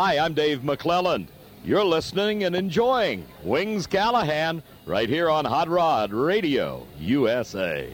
Hi, I'm Dave McClelland. You're listening and enjoying Wings Callahan right here on Hot Rod Radio USA.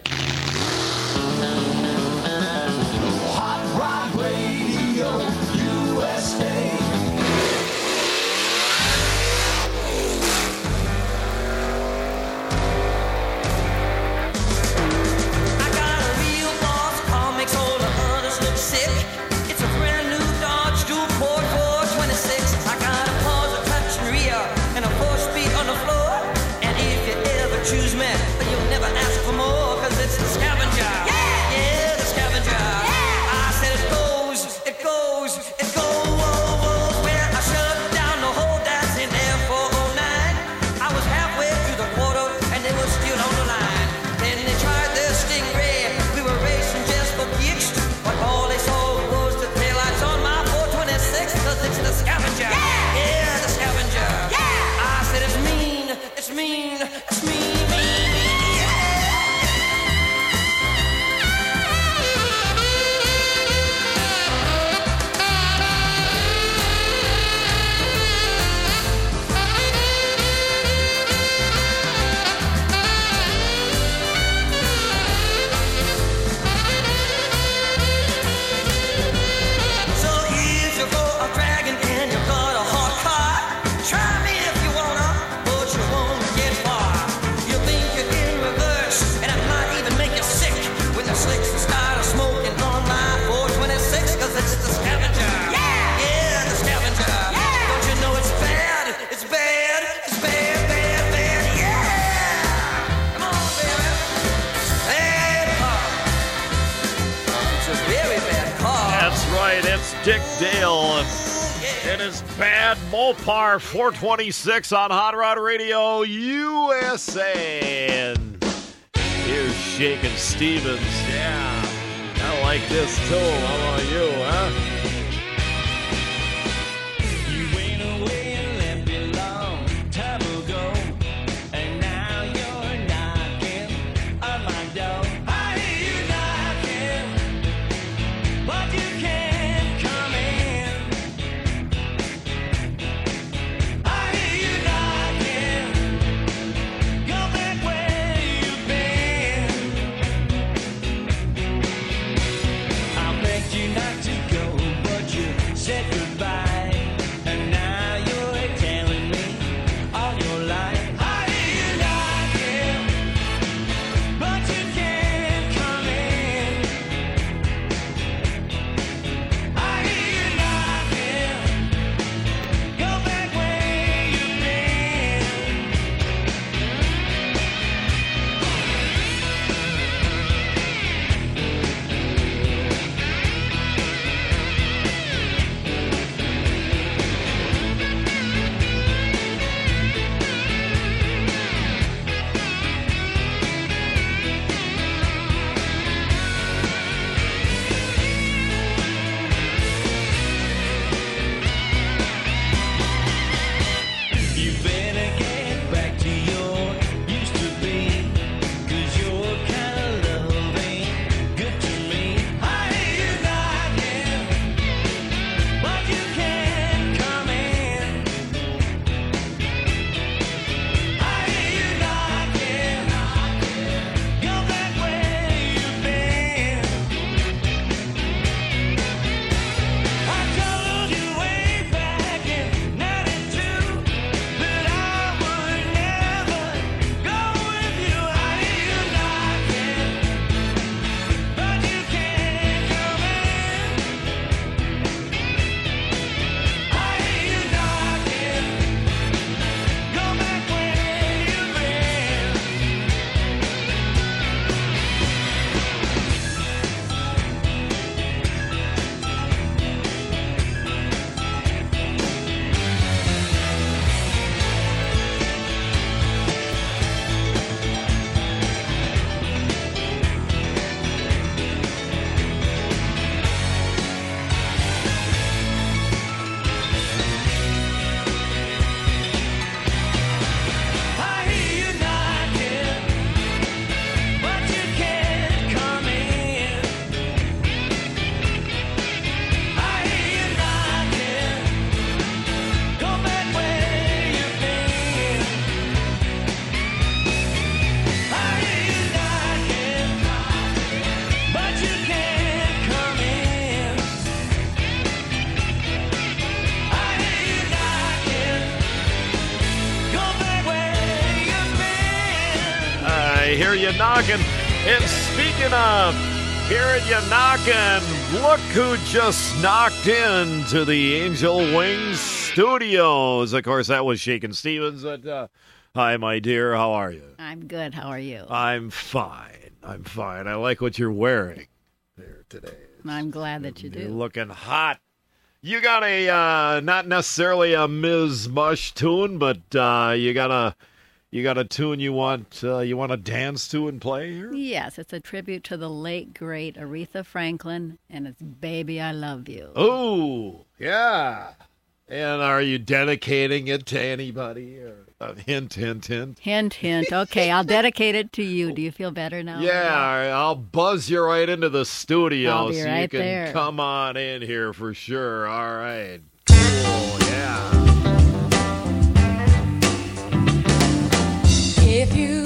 Mopar 426 on Hot Rod Radio USA. Here's Shakin' Stevens. Yeah, I like this too. How about you? Knocking. And speaking of hearing you knocking, look who just knocked into the Angel Wings studios. Of course, that was Shakin' Stevens. But, uh, hi, my dear. How are you? I'm good. How are you? I'm fine. I'm fine. I like what you're wearing there today. I'm glad that you You're do. looking hot. You got a uh, not necessarily a Ms. Mush tune, but uh, you got a you got a tune you want uh, you want to dance to and play here. Yes, it's a tribute to the late great Aretha Franklin, and it's "Baby I Love You." Oh, yeah. And are you dedicating it to anybody? Or a hint, hint, hint. Hint, hint. Okay, I'll dedicate it to you. Do you feel better now? Yeah, right, I'll buzz you right into the studio so you can there. come on in here for sure. All right. Cool, yeah. If you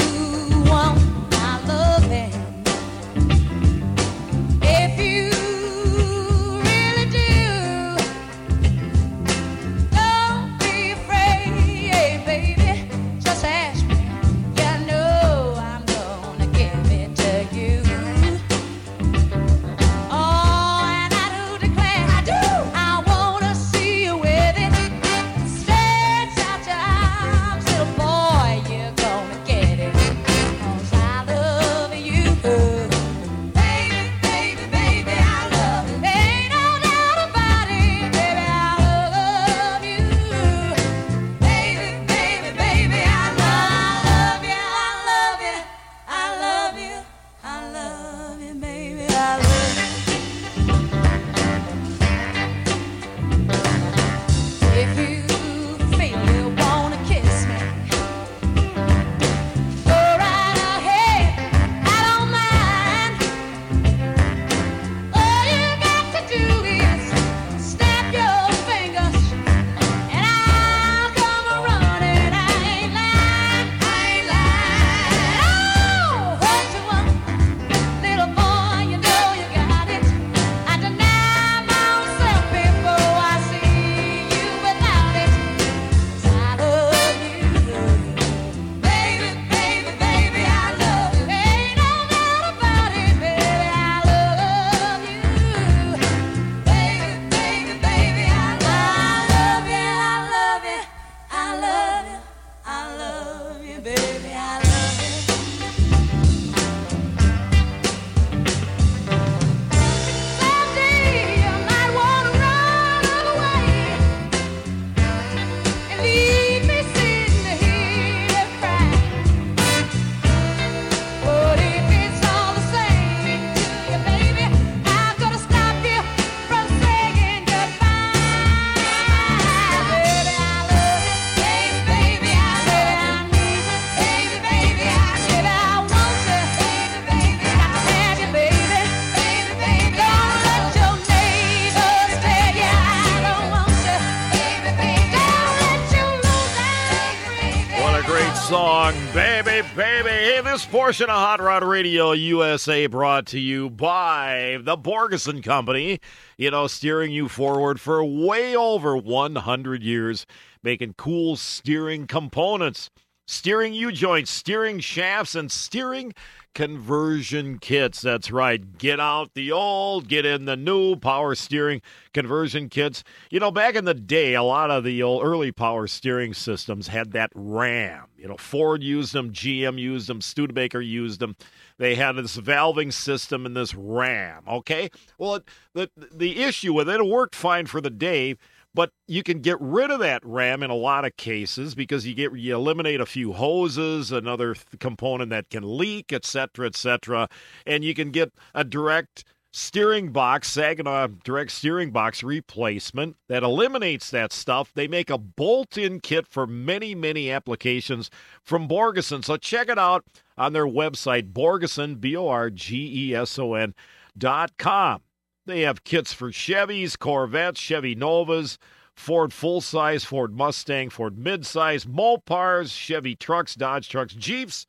portion of Hot Rod Radio USA brought to you by the Borgeson Company. You know, steering you forward for way over 100 years, making cool steering components, steering U joints, steering shafts, and steering conversion kits. That's right. Get out the old, get in the new power steering conversion kits. You know, back in the day, a lot of the old early power steering systems had that RAM. You know, Ford used them, GM used them, Studebaker used them. They had this valving system and this RAM. Okay, well, it, the the issue with it, it worked fine for the day. But you can get rid of that RAM in a lot of cases because you get you eliminate a few hoses, another th- component that can leak, et cetera, et cetera, and you can get a direct steering box, Saginaw direct steering box replacement that eliminates that stuff. They make a bolt-in kit for many, many applications from Borgeson. So check it out on their website, Borgeson, B-O-R-G-E-S-O-N dot com. They have kits for Chevys, Corvettes, Chevy Novas, Ford full size, Ford Mustang, Ford midsize, Mopars, Chevy trucks, Dodge trucks, Jeeps.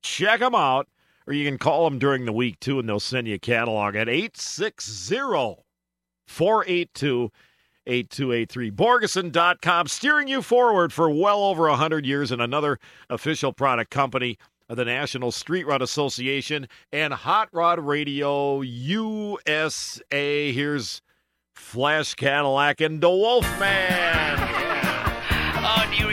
Check them out, or you can call them during the week too, and they'll send you a catalog at 860 482 8283. Borgeson.com, steering you forward for well over 100 years, and another official product company of the National Street Rod Association and Hot Rod Radio USA. Here's Flash Cadillac and the Wolfman. oh, do you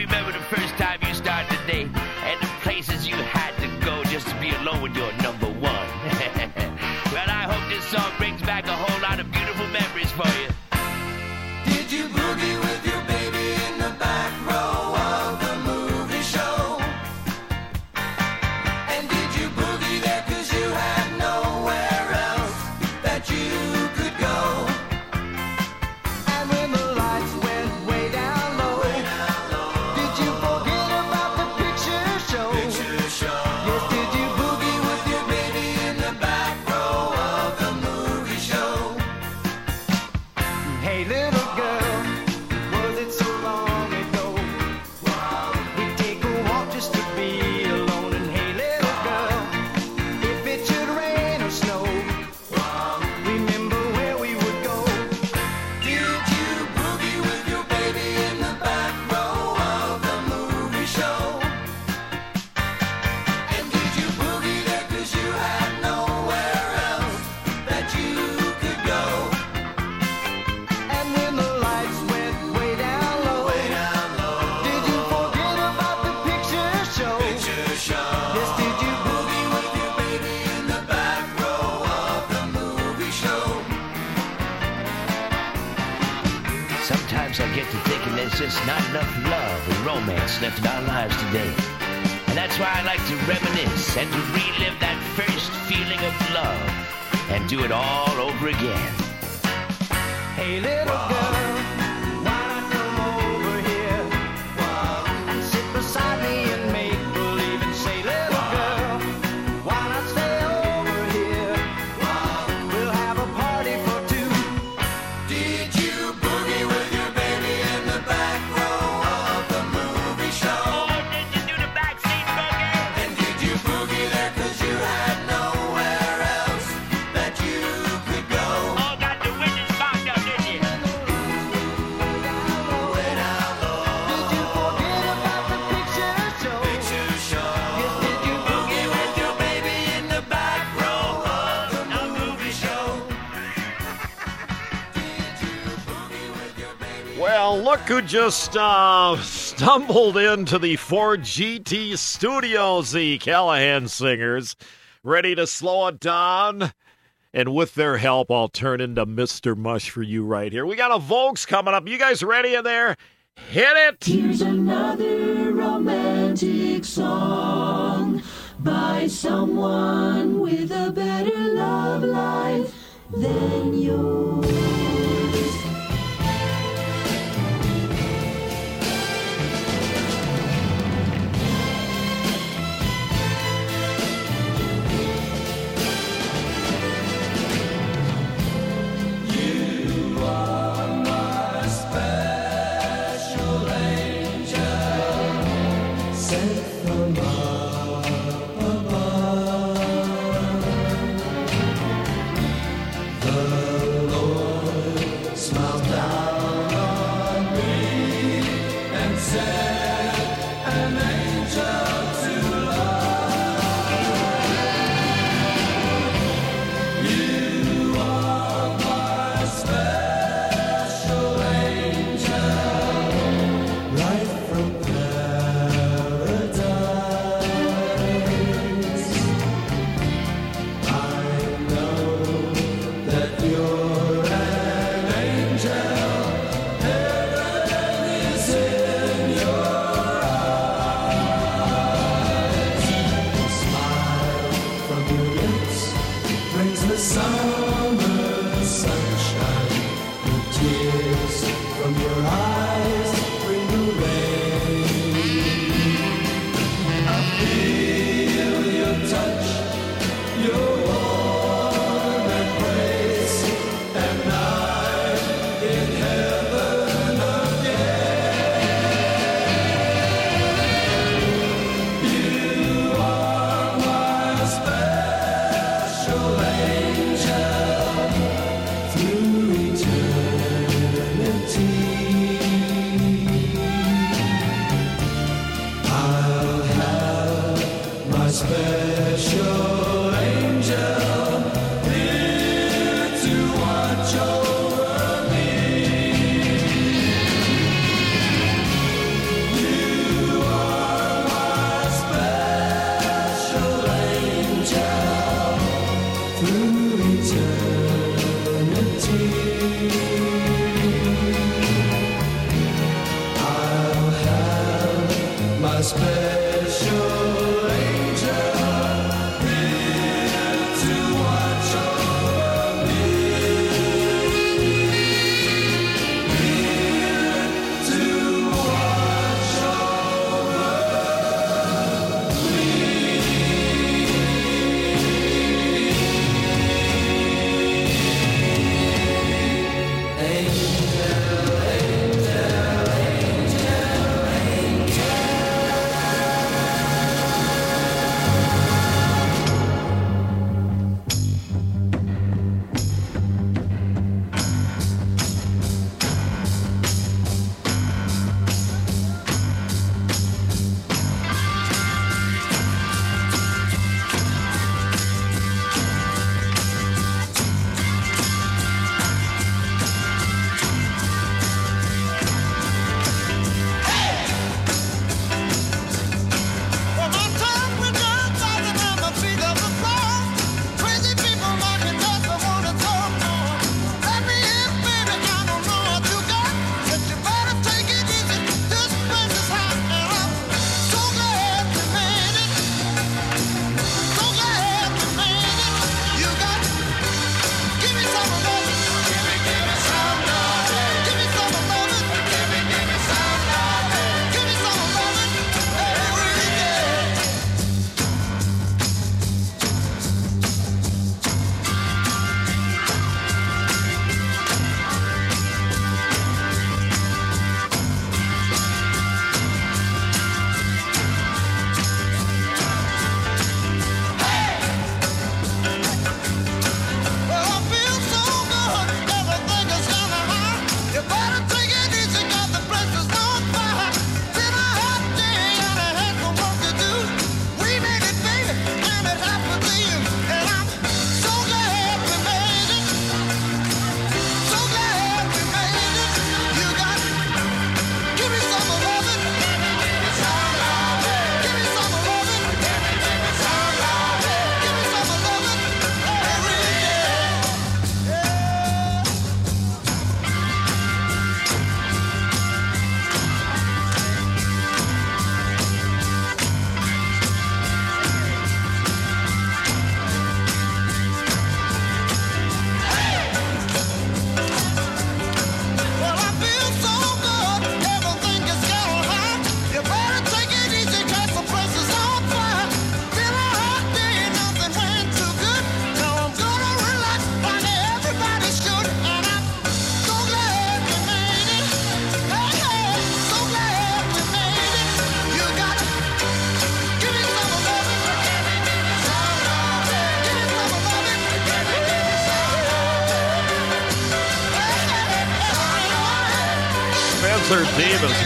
mistaken. There's just not enough love and romance left in our lives today. And that's why I like to reminisce and to relive that first feeling of love and do it all over again. Hey, little girl. Who just uh, stumbled into the 4GT studios, the Callahan Singers, ready to slow it down. And with their help, I'll turn into Mr. Mush for you right here. We got a Volks coming up. You guys ready in there? Hit it! Here's another romantic song by someone with a better love life than yours.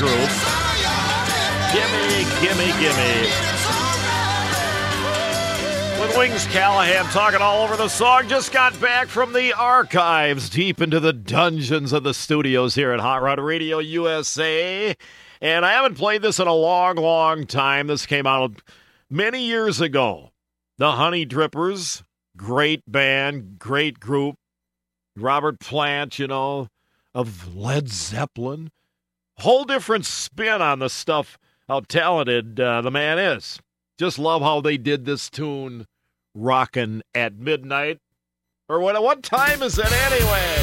Group. Gimme, gimme, gimme. With Wings Callahan talking all over the song, just got back from the archives, deep into the dungeons of the studios here at Hot Rod Radio USA. And I haven't played this in a long, long time. This came out many years ago. The Honeydrippers, great band, great group. Robert Plant, you know, of Led Zeppelin. Whole different spin on the stuff, how talented uh, the man is. Just love how they did this tune, Rockin' at Midnight. Or what, what time is it anyway?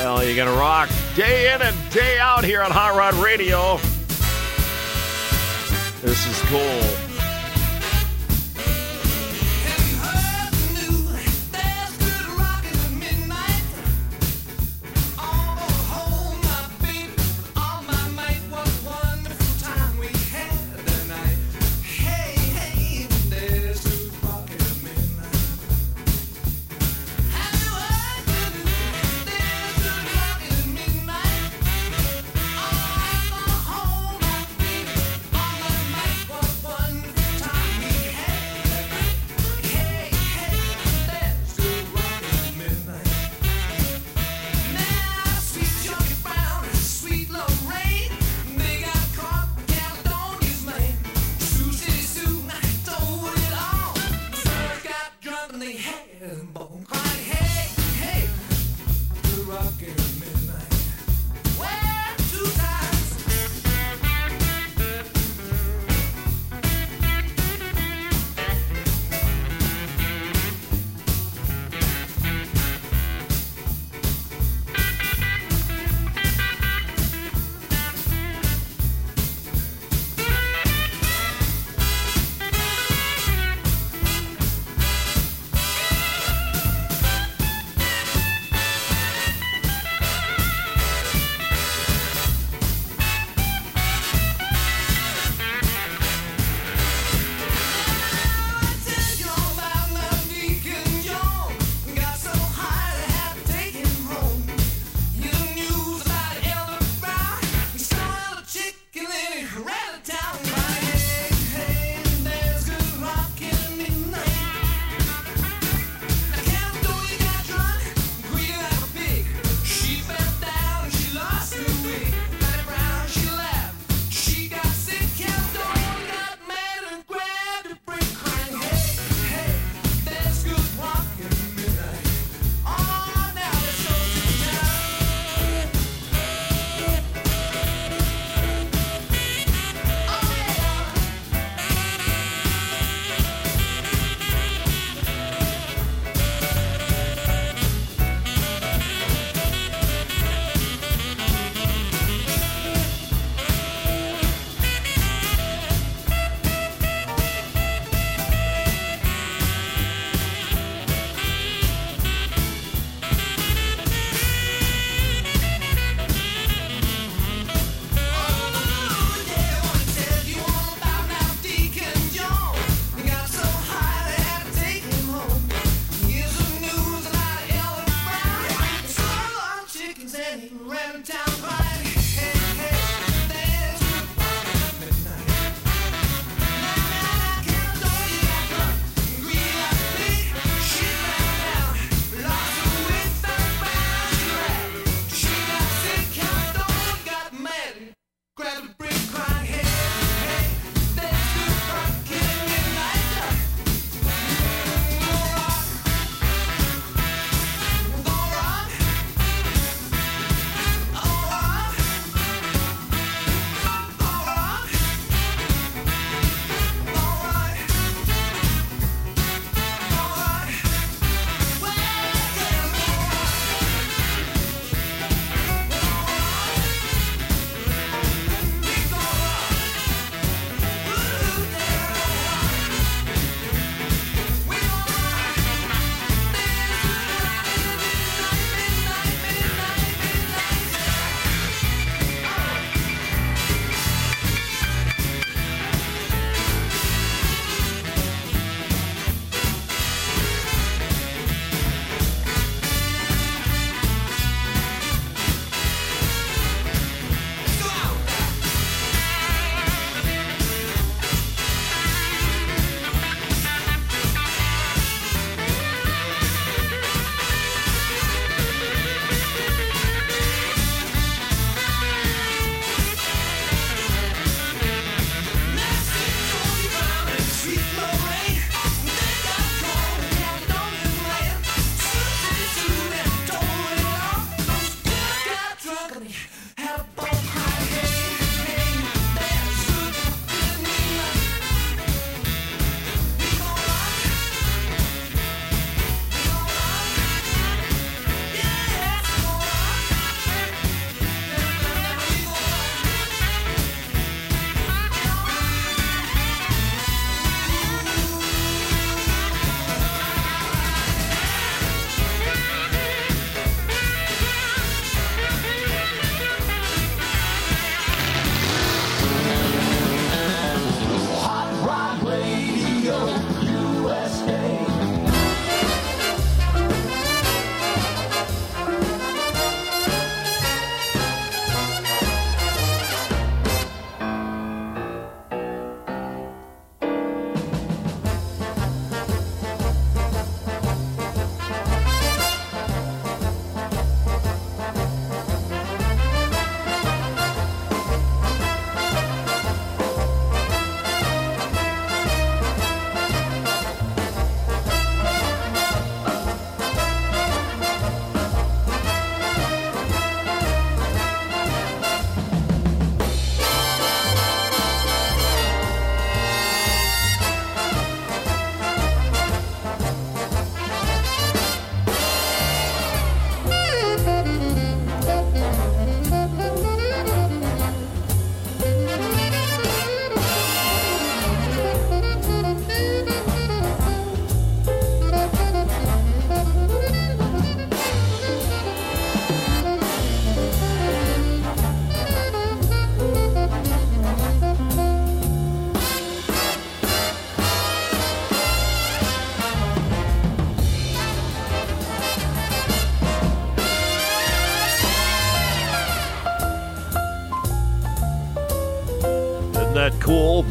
Well, you're going to rock day in and day out here on Hot Rod Radio. This is cool.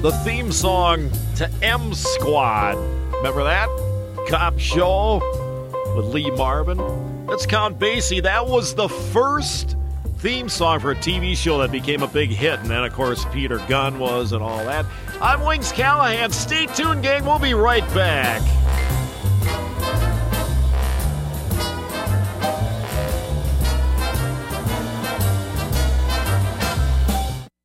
The theme song to M Squad. Remember that? Cop Show with Lee Marvin. That's Count Basie. That was the first theme song for a TV show that became a big hit. And then, of course, Peter Gunn was and all that. I'm Wings Callahan. Stay tuned, gang. We'll be right back.